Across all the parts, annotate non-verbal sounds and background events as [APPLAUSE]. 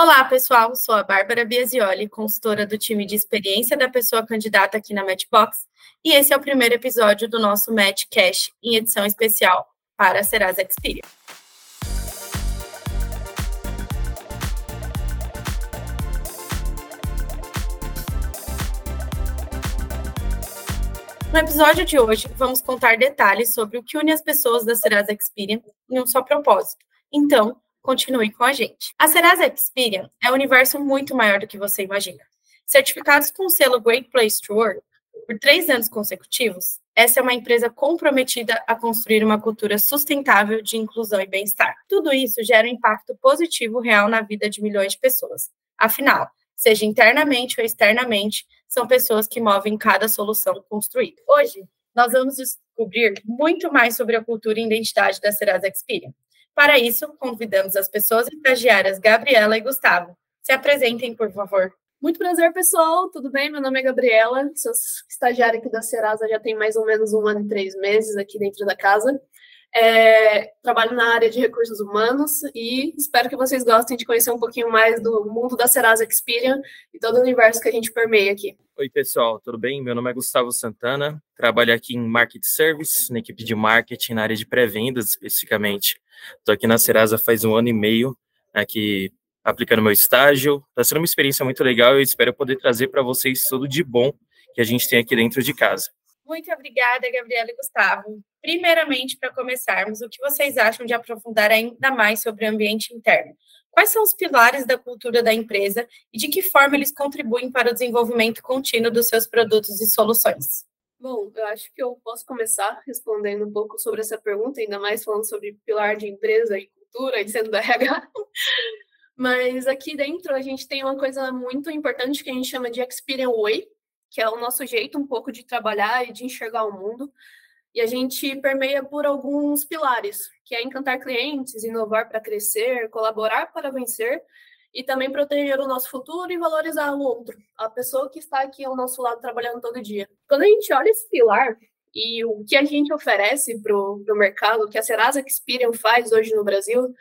Olá, pessoal. Sou a Bárbara Biasioli, consultora do time de experiência da pessoa candidata aqui na Matchbox, e esse é o primeiro episódio do nosso Match Cash em edição especial para a Serasa Experience. No episódio de hoje, vamos contar detalhes sobre o que une as pessoas da Serasa Experian em um só propósito. Então, continue com a gente. A Serasa Experian é um universo muito maior do que você imagina. Certificados com o selo Great Place to Work por três anos consecutivos, essa é uma empresa comprometida a construir uma cultura sustentável de inclusão e bem-estar. Tudo isso gera um impacto positivo real na vida de milhões de pessoas. Afinal, seja internamente ou externamente, são pessoas que movem cada solução construída. Hoje, nós vamos descobrir muito mais sobre a cultura e identidade da Serasa Experian. Para isso, convidamos as pessoas estagiárias Gabriela e Gustavo. Se apresentem, por favor. Muito prazer, pessoal. Tudo bem? Meu nome é Gabriela. Sou estagiária aqui da Serasa já tem mais ou menos um ano e três meses aqui dentro da casa. É, trabalho na área de recursos humanos e espero que vocês gostem de conhecer um pouquinho mais do mundo da Serasa Experian e todo o universo que a gente permeia aqui. Oi, pessoal, tudo bem? Meu nome é Gustavo Santana, trabalho aqui em Market Service, na equipe de marketing, na área de pré-vendas especificamente. Estou aqui na Serasa faz um ano e meio, aqui aplicando meu estágio. Está sendo uma experiência muito legal e espero poder trazer para vocês tudo de bom que a gente tem aqui dentro de casa. Muito obrigada, Gabriela e Gustavo. Primeiramente, para começarmos, o que vocês acham de aprofundar ainda mais sobre o ambiente interno? Quais são os pilares da cultura da empresa e de que forma eles contribuem para o desenvolvimento contínuo dos seus produtos e soluções? Bom, eu acho que eu posso começar respondendo um pouco sobre essa pergunta, ainda mais falando sobre pilar de empresa e cultura e sendo da RH. [LAUGHS] Mas aqui dentro a gente tem uma coisa muito importante que a gente chama de Experience Way, que é o nosso jeito um pouco de trabalhar e de enxergar o mundo. E a gente permeia por alguns pilares, que é encantar clientes, inovar para crescer, colaborar para vencer e também proteger o nosso futuro e valorizar o outro, a pessoa que está aqui ao nosso lado trabalhando todo dia. Quando a gente olha esse pilar e o que a gente oferece para o mercado, o que a Serasa Experian faz hoje no Brasil,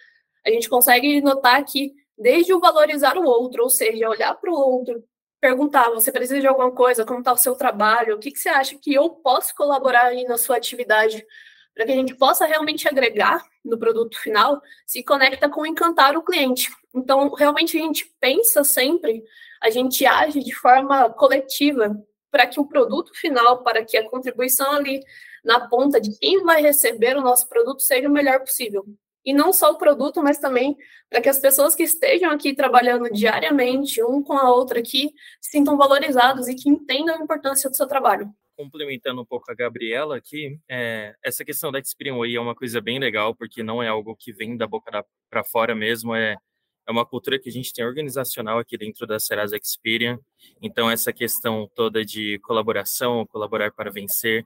a gente consegue notar que desde o valorizar o outro, ou seja, olhar para o outro, perguntar, você precisa de alguma coisa, como está o seu trabalho, o que, que você acha que eu posso colaborar aí na sua atividade, para que a gente possa realmente agregar no produto final, se conecta com encantar o cliente. Então, realmente a gente pensa sempre, a gente age de forma coletiva para que o produto final, para que a contribuição ali na ponta de quem vai receber o nosso produto seja o melhor possível e não só o produto, mas também para que as pessoas que estejam aqui trabalhando diariamente, um com a outra aqui, se sintam valorizados e que entendam a importância do seu trabalho. Complementando um pouco a Gabriela aqui, é, essa questão da Experian Way é uma coisa bem legal, porque não é algo que vem da boca para fora mesmo, é, é uma cultura que a gente tem organizacional aqui dentro da Serasa Experian. Então, essa questão toda de colaboração, colaborar para vencer,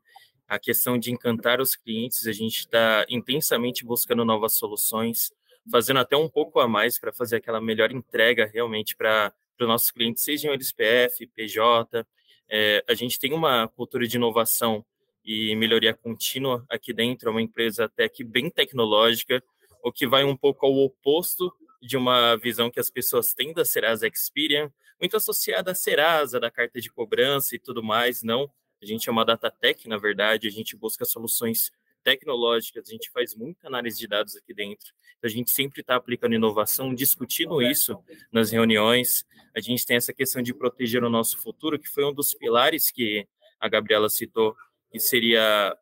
a questão de encantar os clientes, a gente está intensamente buscando novas soluções, fazendo até um pouco a mais para fazer aquela melhor entrega realmente para os nossos clientes, sejam eles PF, PJ. É, a gente tem uma cultura de inovação e melhoria contínua aqui dentro, é uma empresa até que bem tecnológica, o que vai um pouco ao oposto de uma visão que as pessoas têm da Serasa Experian, muito associada à Serasa, da carta de cobrança e tudo mais, não. A gente é uma data tech, na verdade, a gente busca soluções tecnológicas, a gente faz muita análise de dados aqui dentro. Então, a gente sempre está aplicando inovação, discutindo isso nas reuniões. A gente tem essa questão de proteger o nosso futuro, que foi um dos pilares que a Gabriela citou, que seria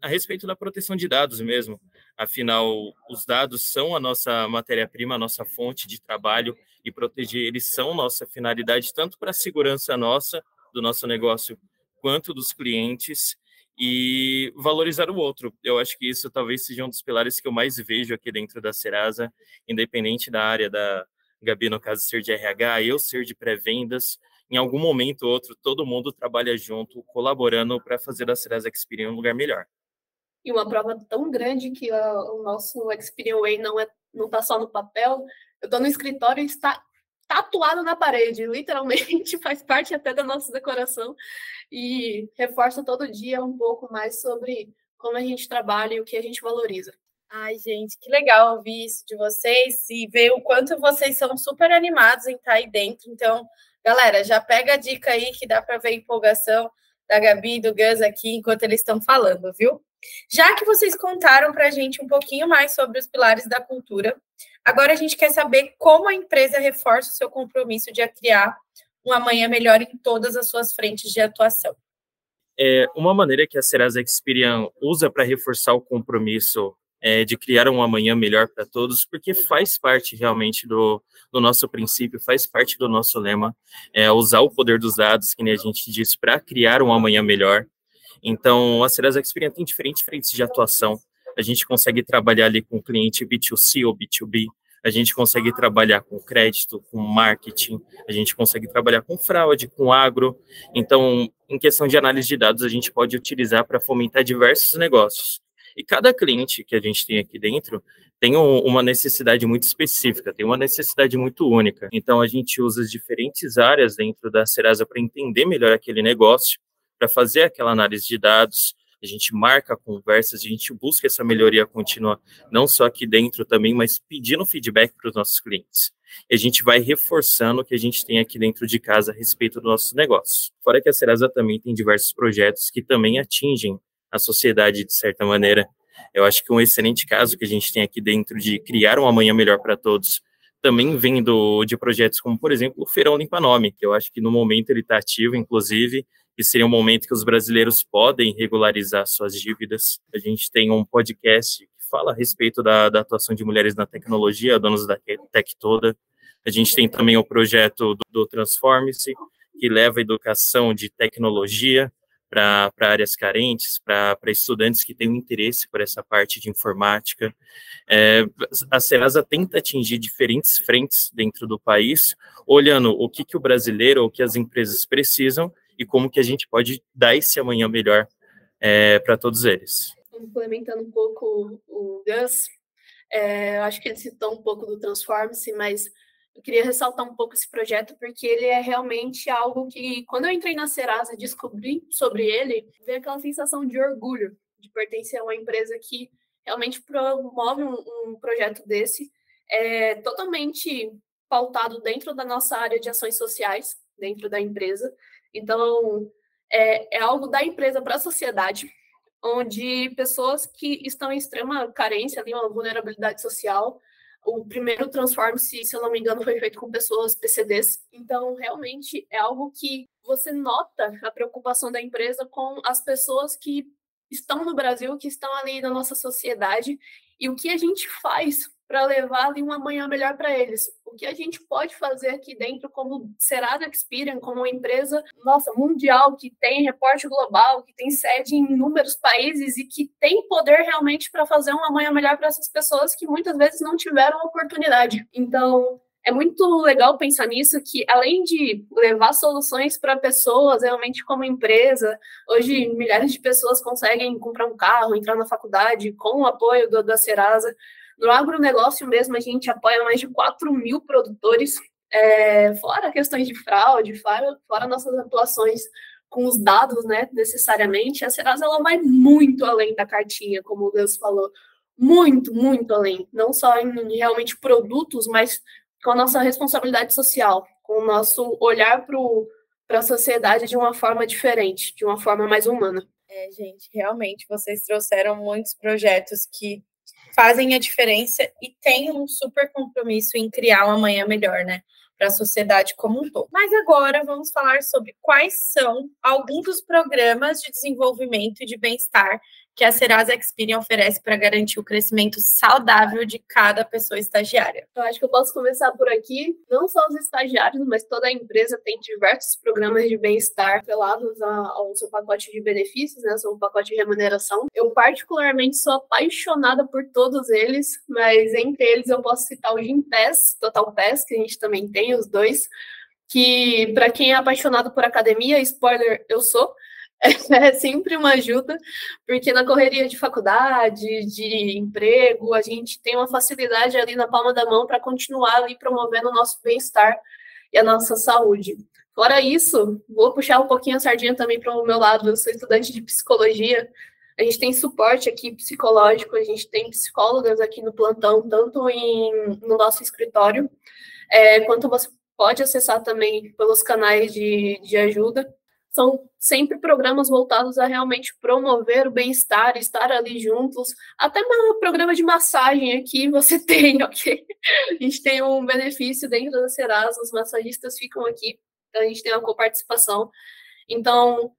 a respeito da proteção de dados mesmo. Afinal, os dados são a nossa matéria-prima, a nossa fonte de trabalho, e proteger eles são nossa finalidade, tanto para a segurança nossa, do nosso negócio, quanto dos clientes e valorizar o outro. Eu acho que isso talvez seja um dos pilares que eu mais vejo aqui dentro da Serasa, independente da área da Gabi, no caso, ser de RH, eu ser de pré-vendas. Em algum momento ou outro, todo mundo trabalha junto, colaborando para fazer da Serasa Experian um lugar melhor. E uma prova tão grande que uh, o nosso Experian Way não é não está só no papel. Eu estou no escritório e está tatuado na parede, literalmente, [LAUGHS] faz parte até da nossa decoração e reforça todo dia um pouco mais sobre como a gente trabalha e o que a gente valoriza. Ai, gente, que legal ouvir isso de vocês e ver o quanto vocês são super animados em estar aí dentro. Então, galera, já pega a dica aí que dá para ver a empolgação da Gabi e do Gus aqui enquanto eles estão falando, viu? Já que vocês contaram para a gente um pouquinho mais sobre os pilares da cultura, agora a gente quer saber como a empresa reforça o seu compromisso de criar um amanhã melhor em todas as suas frentes de atuação. É, uma maneira que a Serasa Experian usa para reforçar o compromisso é, de criar um amanhã melhor para todos, porque faz parte realmente do, do, nosso princípio, faz parte do nosso lema, é, usar o poder dos dados, que nem a gente diz, para criar um amanhã melhor. Então, a Serasa Experian tem diferentes frentes de atuação. A gente consegue trabalhar ali com cliente B2C ou B2B, a gente consegue trabalhar com crédito, com marketing, a gente consegue trabalhar com fraude, com agro. Então, em questão de análise de dados, a gente pode utilizar para fomentar diversos negócios. E cada cliente que a gente tem aqui dentro tem um, uma necessidade muito específica, tem uma necessidade muito única. Então, a gente usa as diferentes áreas dentro da Serasa para entender melhor aquele negócio, para fazer aquela análise de dados, a gente marca conversas, a gente busca essa melhoria contínua, não só aqui dentro também, mas pedindo feedback para os nossos clientes. E a gente vai reforçando o que a gente tem aqui dentro de casa a respeito do nosso negócio. Fora que a Serasa também tem diversos projetos que também atingem a sociedade de certa maneira. Eu acho que um excelente caso que a gente tem aqui dentro de criar um amanhã melhor para todos também vem do, de projetos como, por exemplo, o Feirão Limpa Nome, que eu acho que no momento ele está ativo, inclusive, e seria um momento que os brasileiros podem regularizar suas dívidas. A gente tem um podcast que fala a respeito da, da atuação de mulheres na tecnologia, donas da tech toda. A gente tem também o projeto do, do Transforme-se, que leva a educação de tecnologia para áreas carentes, para estudantes que têm um interesse por essa parte de informática. É, a Serasa tenta atingir diferentes frentes dentro do país, olhando o que, que o brasileiro ou que as empresas precisam e como que a gente pode dar esse amanhã melhor é, para todos eles. Complementando um pouco o Gus, é, acho que ele citou um pouco do Transform-se, mas eu queria ressaltar um pouco esse projeto porque ele é realmente algo que, quando eu entrei na Serasa e descobri sobre ele, veio aquela sensação de orgulho de pertencer a uma empresa que realmente promove um, um projeto desse, é, totalmente pautado dentro da nossa área de ações sociais, dentro da empresa. Então, é, é algo da empresa para a sociedade, onde pessoas que estão em extrema carência, ali, uma vulnerabilidade social, o primeiro Transform-se, se eu não me engano, foi feito com pessoas PCDs. Então, realmente é algo que você nota a preocupação da empresa com as pessoas que estão no Brasil, que estão ali na nossa sociedade, e o que a gente faz para levar ali uma manhã melhor para eles. O que a gente pode fazer aqui dentro como Serasa Experian, como uma empresa, nossa, mundial, que tem reporte global, que tem sede em inúmeros países e que tem poder realmente para fazer uma manhã melhor para essas pessoas que muitas vezes não tiveram oportunidade. Então, é muito legal pensar nisso, que além de levar soluções para pessoas, realmente como empresa, hoje milhares de pessoas conseguem comprar um carro, entrar na faculdade com o apoio do, da Serasa. No agronegócio mesmo, a gente apoia mais de 4 mil produtores, é, fora questões de fraude, fora, fora nossas atuações com os dados, né, necessariamente, a Serasa ela vai muito além da cartinha, como o Deus falou, muito, muito além, não só em realmente produtos, mas com a nossa responsabilidade social, com o nosso olhar para a sociedade de uma forma diferente, de uma forma mais humana. É, gente, realmente vocês trouxeram muitos projetos que fazem a diferença e têm um super compromisso em criar uma amanhã melhor, né? Para a sociedade como um todo. Mas agora vamos falar sobre quais são alguns dos programas de desenvolvimento e de bem-estar que a Serasa Experian oferece para garantir o crescimento saudável de cada pessoa estagiária. Eu acho que eu posso começar por aqui. Não só os estagiários, mas toda a empresa tem diversos programas de bem-estar relados ao seu pacote de benefícios, né, seu pacote de remuneração. Eu particularmente sou apaixonada por todos eles, mas entre eles eu posso citar o Gympass, Total Pass, que a gente também tem os dois, que para quem é apaixonado por academia, spoiler, eu sou, é sempre uma ajuda, porque na correria de faculdade, de emprego, a gente tem uma facilidade ali na palma da mão para continuar ali promovendo o nosso bem-estar e a nossa saúde. Fora isso, vou puxar um pouquinho a sardinha também para o meu lado, eu sou estudante de psicologia, a A gente tem suporte aqui psicológico, a gente tem psicólogas aqui no plantão, tanto em, no nosso escritório, é, quanto você pode acessar também pelos canais de, de ajuda. São sempre programas voltados a realmente promover o bem-estar, estar ali juntos. Até um programa de massagem aqui você [LAUGHS] tem, ok? A gente tem um benefício dentro da Serasa, os massagistas ficam aqui, a gente tem uma coparticipação. Então,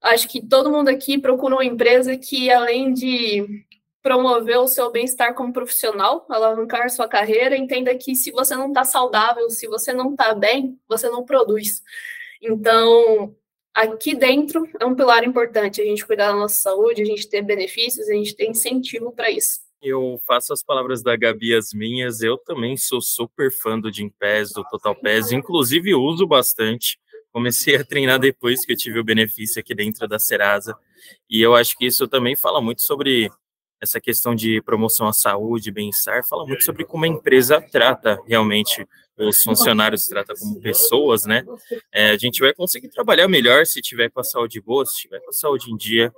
acho que todo mundo aqui procura uma empresa que, além de promover o seu bem-estar como profissional, alavancar sua carreira, entenda que se você não está saudável, se você não está bem, você não produz. Então, aqui dentro é um pilar importante, a gente cuidar da nossa saúde, a gente ter benefícios, a gente ter incentivo para isso. Eu faço as palavras da Gabi as minhas, eu também sou super fã do Jim Pass, do Total Pass, inclusive uso bastante. Comecei a treinar depois que eu tive o benefício aqui dentro da Serasa, e eu acho que isso também fala muito sobre essa questão de promoção à saúde, bem-estar, fala muito sobre como a empresa trata realmente os funcionários, trata como pessoas, né? É, a gente vai conseguir trabalhar melhor se tiver com a saúde boa, se tiver com a saúde em dia.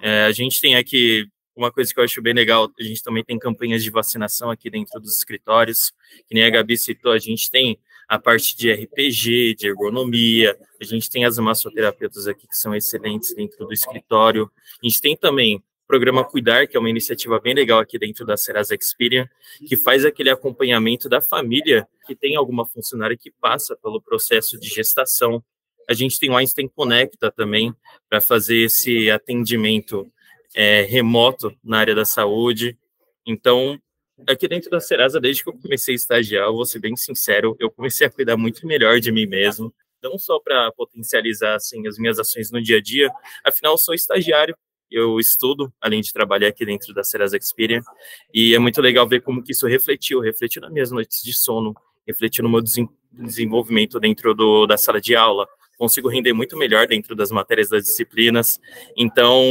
É, a gente tem aqui uma coisa que eu acho bem legal, a gente também tem campanhas de vacinação aqui dentro dos escritórios, que nem a Gabi citou, a gente tem a parte de RPG, de ergonomia, a gente tem as massoterapeutas aqui que são excelentes dentro do escritório, a gente tem também programa Cuidar, que é uma iniciativa bem legal aqui dentro da Serasa Experian, que faz aquele acompanhamento da família que tem alguma funcionária que passa pelo processo de gestação. A gente tem o Einstein Conecta também, para fazer esse atendimento é, remoto na área da saúde. Então, aqui dentro da Serasa, desde que eu comecei a estagiar, vou ser bem sincero, eu comecei a cuidar muito melhor de mim mesmo, não só para potencializar assim, as minhas ações no dia a dia, afinal, sou estagiário, eu estudo, além de trabalhar aqui dentro da Serasa Experian, e é muito legal ver como que isso refletiu, refletiu nas minhas noites de sono, refletiu no meu desenvolvimento dentro do, da sala de aula, consigo render muito melhor dentro das matérias das disciplinas, então,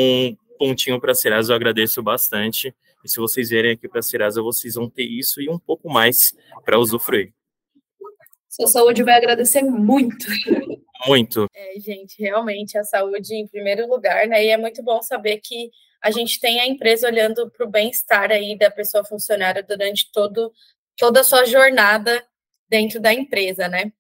pontinho para a Serasa eu agradeço bastante, e se vocês vierem aqui para a Serasa, vocês vão ter isso e um pouco mais para usufruir. Sua saúde vai agradecer muito. Muito. É, gente, realmente a saúde em primeiro lugar, né? E é muito bom saber que a gente tem a empresa olhando para o bem-estar aí da pessoa funcionária durante todo, toda a sua jornada dentro da empresa, né?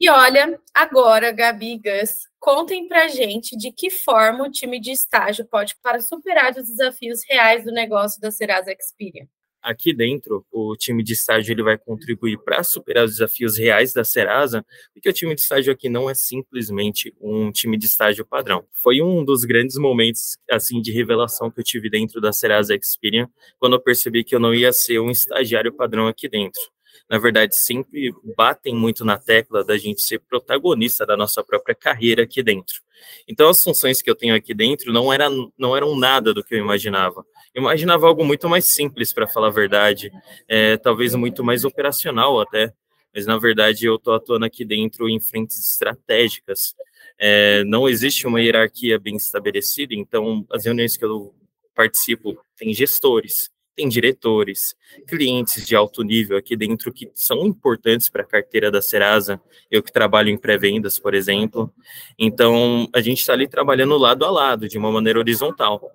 E olha, agora, Gabi e Gus, contem para gente de que forma o time de estágio pode para superar os desafios reais do negócio da Serasa Experian aqui dentro, o time de estágio ele vai contribuir para superar os desafios reais da Serasa, porque o time de estágio aqui não é simplesmente um time de estágio padrão. Foi um dos grandes momentos assim de revelação que eu tive dentro da Serasa Experian, quando eu percebi que eu não ia ser um estagiário padrão aqui dentro. Na verdade, sempre batem muito na tecla da gente ser protagonista da nossa própria carreira aqui dentro. Então, as funções que eu tenho aqui dentro não eram, não eram nada do que eu imaginava. Eu imaginava algo muito mais simples, para falar a verdade, é, talvez muito mais operacional até, mas na verdade eu estou atuando aqui dentro em frentes estratégicas. É, não existe uma hierarquia bem estabelecida, então as reuniões que eu participo tem gestores, tem diretores, clientes de alto nível aqui dentro que são importantes para a carteira da Serasa, eu que trabalho em pré-vendas, por exemplo. Então, a gente está ali trabalhando lado a lado, de uma maneira horizontal.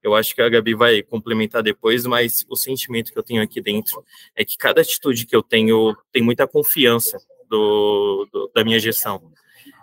Eu acho que a Gabi vai complementar depois, mas o sentimento que eu tenho aqui dentro é que cada atitude que eu tenho tem muita confiança do, do da minha gestão.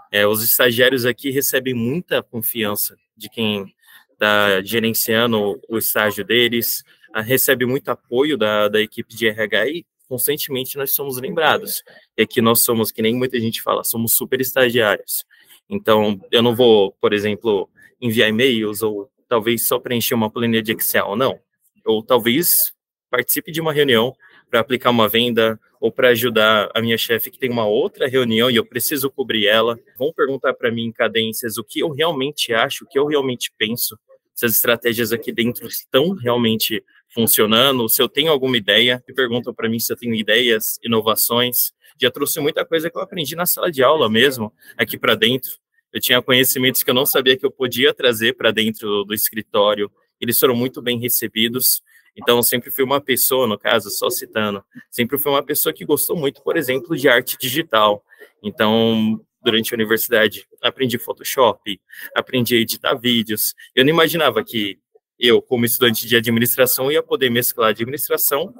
É, os estagiários aqui recebem muita confiança de quem está gerenciando o estágio deles, recebe muito apoio da, da equipe de RH e constantemente nós somos lembrados. É que nós somos, que nem muita gente fala, somos super estagiários. Então, eu não vou, por exemplo, enviar e-mails ou talvez só preencher uma planilha de Excel, não. Ou talvez participe de uma reunião para aplicar uma venda ou para ajudar a minha chefe que tem uma outra reunião e eu preciso cobrir ela. Vão perguntar para mim em cadências o que eu realmente acho, o que eu realmente penso, se as estratégias aqui dentro estão realmente funcionando, se eu tenho alguma ideia, me perguntam para mim se eu tenho ideias, inovações. Já trouxe muita coisa que eu aprendi na sala de aula mesmo, aqui para dentro eu tinha conhecimentos que eu não sabia que eu podia trazer para dentro do escritório. Eles foram muito bem recebidos. Então, sempre fui uma pessoa, no caso, só citando, sempre fui uma pessoa que gostou muito, por exemplo, de arte digital. Então, durante a universidade. Aprendi Photoshop, aprendi a editar vídeos. Eu não imaginava que eu, como estudante de administração, ia poder mesclar administração,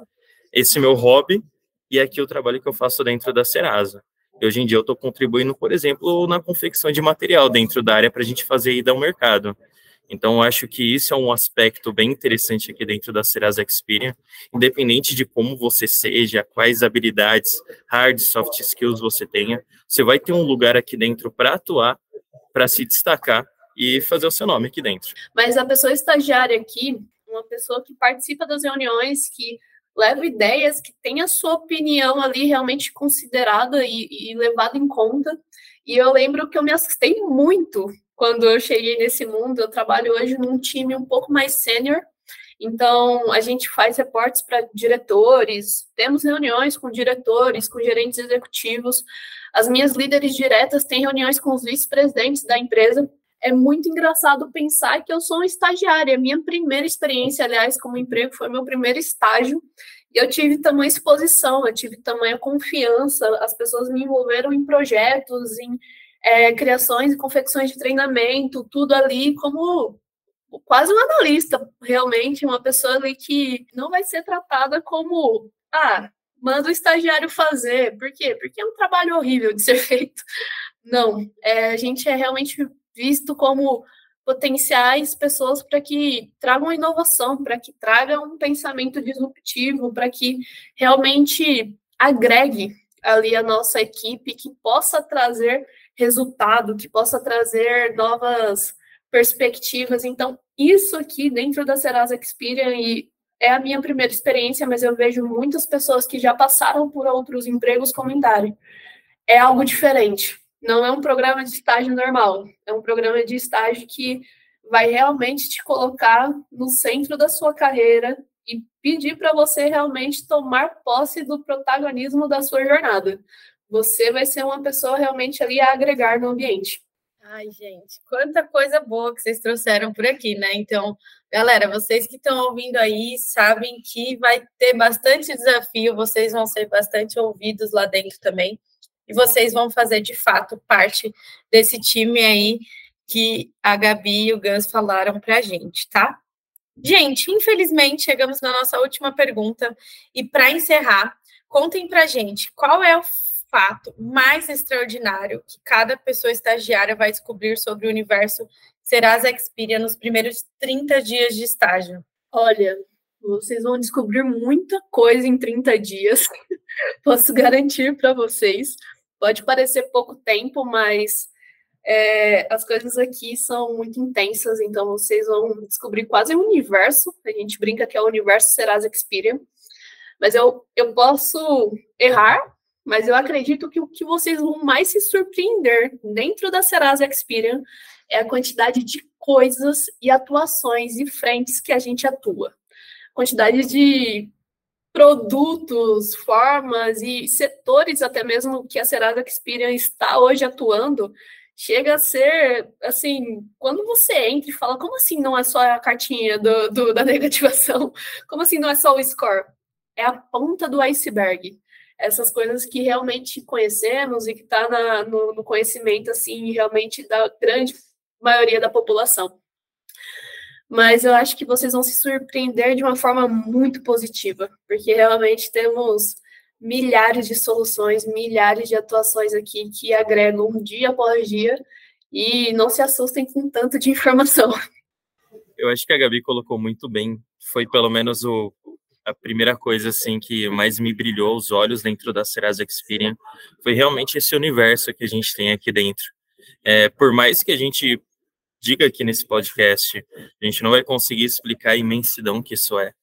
esse meu hobby, e aqui o trabalho que eu faço dentro da Serasa. E hoje em dia eu estou contribuindo, por exemplo, na confecção de material dentro da área para a gente fazer ida ao mercado. Então, acho que isso é um aspecto bem interessante aqui dentro da Serasa Experian, independente de como você seja, quais habilidades, hard, soft skills você tenha, você vai ter um lugar aqui dentro para atuar, para se destacar e fazer o seu nome aqui dentro. Mas a pessoa estagiária aqui, uma pessoa que participa das reuniões, que leva ideias, que tem a sua opinião ali realmente considerada e, e levada em conta. E eu lembro que eu me assustei muito quando eu cheguei nesse mundo. Eu trabalho hoje num time um pouco mais sênior, então a gente faz reportes para diretores, temos reuniões com diretores, com gerentes executivos. As minhas líderes diretas têm reuniões com os vice-presidentes da empresa é muito engraçado pensar que eu sou uma estagiária. Minha primeira experiência, aliás, como emprego, foi meu primeiro estágio. E eu tive tamanha exposição, eu tive tamanha confiança. As pessoas me envolveram em projetos, em é, criações e confecções de treinamento, tudo ali como quase um analista, realmente, uma pessoa ali que não vai ser tratada como, ah, manda o estagiário fazer. Por quê? Porque é um trabalho horrível de ser [LAUGHS] feito. Não, é, a gente é realmente visto como potenciais pessoas para que tragam inovação, para que tragam um pensamento disruptivo, para que realmente agregue ali a nossa equipe, que possa trazer resultado, que possa trazer novas perspectivas. Então, isso aqui dentro da Serasa Experian e é a minha primeira experiência, mas eu vejo muitas pessoas que já passaram por outros empregos comentarem. É algo diferente não é um programa de estágio normal, é um programa de estágio que vai realmente te colocar no centro da sua carreira e pedir para você realmente tomar posse do protagonismo da sua jornada. Você vai ser uma pessoa realmente ali a agregar no ambiente. Ai, gente, quanta coisa boa que vocês trouxeram por aqui, né? Então, galera, vocês que estão ouvindo aí sabem que vai ter bastante desafio, vocês vão ser bastante ouvidos lá dentro também e vocês vão fazer de fato parte desse time aí que a Gabi e o Gus falaram para a gente, tá? Gente, infelizmente chegamos na nossa última pergunta e para encerrar, contem para gente qual é o fato mais extraordinário que cada pessoa estagiária vai descobrir sobre o universo Serasa Experian nos primeiros 30 dias de estágio. Olha, vocês vão descobrir muita coisa em 30 dias. [LAUGHS] Posso garantir para vocês. Pode parecer pouco tempo, mas é, as coisas aqui são muito intensas, então vocês vão descobrir quase um universo. A gente brinca que é o universo Serasa Experian. Mas eu, eu posso errar, mas eu acredito que o que vocês vão mais se surpreender dentro da Serasa Experian é a quantidade de coisas e atuações e frentes que a gente atua. Quantidade de produtos, formas e setores até mesmo que a Serasa Experian está hoje atuando, chega a ser, assim, quando você entra e fala, como assim não é só a cartinha do, do, da [LAUGHS] negativação? Como assim não é só o score? É a ponta do iceberg. Essas coisas que realmente conhecemos e que está no, no conhecimento, assim, realmente da grande maioria da população mas eu acho que vocês vão se surpreender de uma forma muito positiva, porque realmente temos milhares de soluções, milhares de atuações aqui que agregam dia após dia e não se assustem com tanto de informação. Eu acho que a Gabi colocou muito bem, foi pelo menos o, a primeira coisa assim que mais me brilhou os olhos dentro da Serasa Experian foi realmente esse universo que a gente tem aqui dentro. É, por mais que a gente diga aqui nesse podcast, a gente não vai conseguir explicar a imensidão que isso é.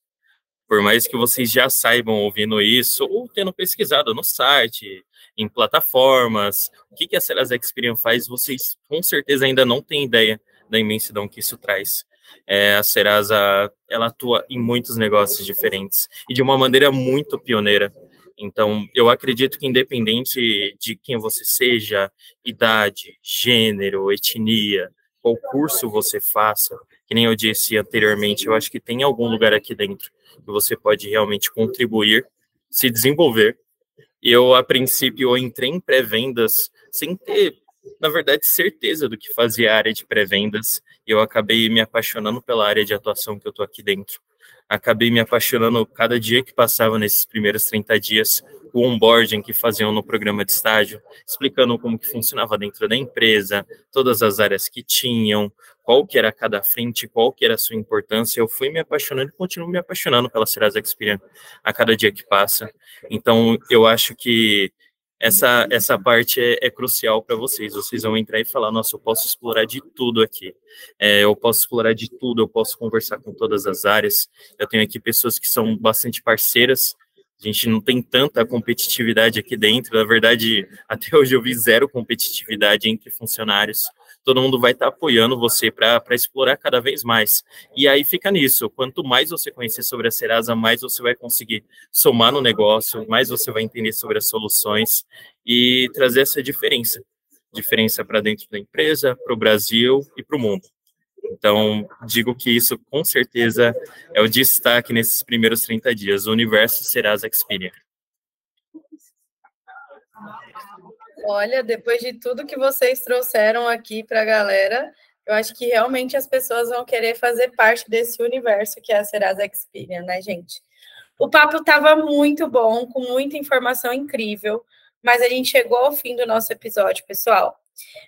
Por mais que vocês já saibam ouvindo isso, ou tendo pesquisado no site, em plataformas, o que, que a Serasa Experian faz, vocês com certeza ainda não têm ideia da imensidão que isso traz. É, a Serasa, ela atua em muitos negócios diferentes e de uma maneira muito pioneira. Então, eu acredito que independente de quem você seja, idade, gênero, etnia, qual curso você faça, que nem eu disse anteriormente, eu acho que tem algum lugar aqui dentro que você pode realmente contribuir, se desenvolver. Eu, a princípio, eu entrei em pré-vendas sem ter na verdade, certeza do que fazia a área de pré-vendas. E eu acabei me apaixonando pela área de atuação que eu estou aqui dentro. Acabei me apaixonando cada dia que passava nesses primeiros 30 dias o onboarding que faziam no programa de estágio, explicando como que funcionava dentro da empresa, todas as áreas que tinham, qual que era cada frente, qual que era a sua importância. Eu fui me apaixonando e continuo me apaixonando pela Serasa Experian a cada dia que passa. Então, eu acho que essa, essa parte é, é crucial para vocês. Vocês vão entrar e falar: nossa, eu posso explorar de tudo aqui. É, eu posso explorar de tudo, eu posso conversar com todas as áreas. Eu tenho aqui pessoas que são bastante parceiras a gente não tem tanta competitividade aqui dentro. Na verdade, [LAUGHS] até hoje eu vi zero competitividade entre funcionários. Todo mundo vai estar apoiando você para explorar cada vez mais. E aí fica nisso. Quanto mais você conhecer sobre a Serasa, mais você vai conseguir somar no negócio, mais você vai entender sobre as soluções e trazer essa diferença. Diferença para dentro da empresa, para o Brasil e para o mundo. Então, digo que isso com certeza é o destaque nesses primeiros 30 dias. O universo Serasa Experian. Olha, depois de tudo que vocês trouxeram aqui para a galera, eu acho que realmente as pessoas vão querer fazer parte desse universo que é a Serasa Experian, né, gente? O papo estava muito bom, com muita informação incrível, mas a gente chegou ao fim do nosso episódio, pessoal.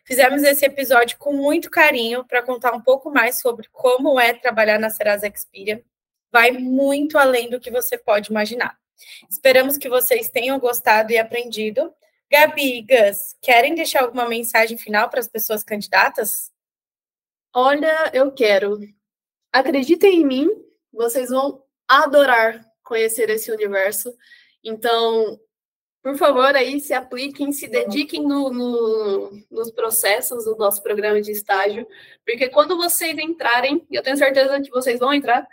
Fizemos esse episódio com muito carinho para contar um pouco mais sobre como é trabalhar na Serasa Experian. Vai muito além do que você pode imaginar. Esperamos que vocês tenham gostado e aprendido. Gabi e Gus, querem deixar alguma mensagem final para as pessoas candidatas? Olha, eu quero. Acreditem em mim, vocês vão adorar conhecer esse universo. Então, por favor, aí se apliquem, se dediquem no, no, nos processos do nosso programa de estágio, porque quando vocês entrarem, eu tenho certeza que vocês vão entrar,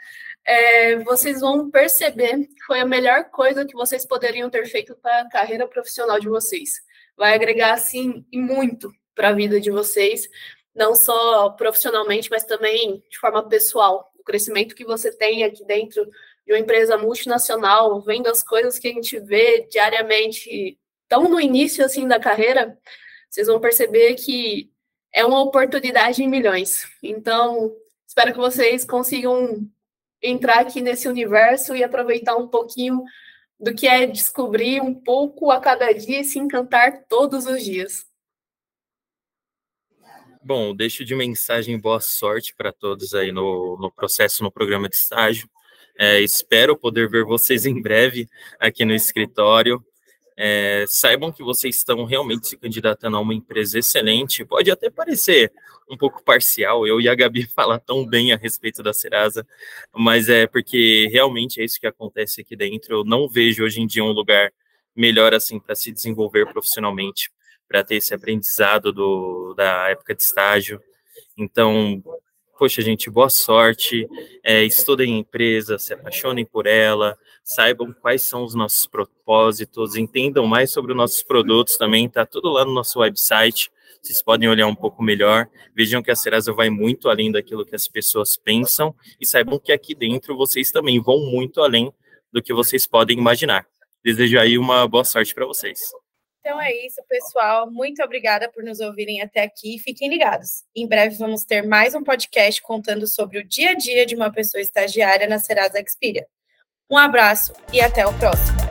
é, vocês vão perceber que foi a melhor coisa que vocês poderiam ter feito para a carreira profissional de vocês. Vai agregar, assim, e muito para a vida de vocês, não só profissionalmente, mas também de forma pessoal. O crescimento que você tem aqui dentro de uma empresa multinacional, vendo as coisas que a gente vê diariamente, tão no início assim da carreira, vocês vão perceber que é uma oportunidade em milhões. Então, espero que vocês consigam entrar aqui nesse universo e aproveitar um pouquinho do que é descobrir um pouco a cada dia e se encantar todos os dias. Bom, deixo de mensagem boa sorte para todos aí no, no processo, no programa de estágio. É, espero poder ver vocês em breve aqui no escritório. É, saibam que vocês estão realmente se candidatando a uma empresa excelente. Pode até parecer um pouco parcial, eu e a Gabi [LAUGHS] falar tão bem a respeito da Serasa, mas é porque realmente é isso que acontece aqui dentro. Eu não vejo hoje em dia um lugar melhor assim para se desenvolver profissionalmente, para ter esse aprendizado do, da época de estágio. Então, poxa, gente, boa sorte, é, estudem em empresa, se apaixonem por ela, saibam quais são os nossos propósitos, entendam mais sobre os nossos produtos também, tá tudo lá no nosso website, vocês podem olhar um pouco melhor, vejam que a Serasa vai muito além daquilo que as pessoas pensam e saibam que aqui dentro vocês também vão muito além do que vocês podem imaginar. Desejo aí uma boa sorte para vocês. Então é isso, pessoal. Muito obrigada por nos ouvirem até aqui. Fiquem ligados. Em breve vamos ter mais um podcast contando sobre o dia a dia de uma pessoa estagiária na Serasa Expedia. Um abraço e até o próximo.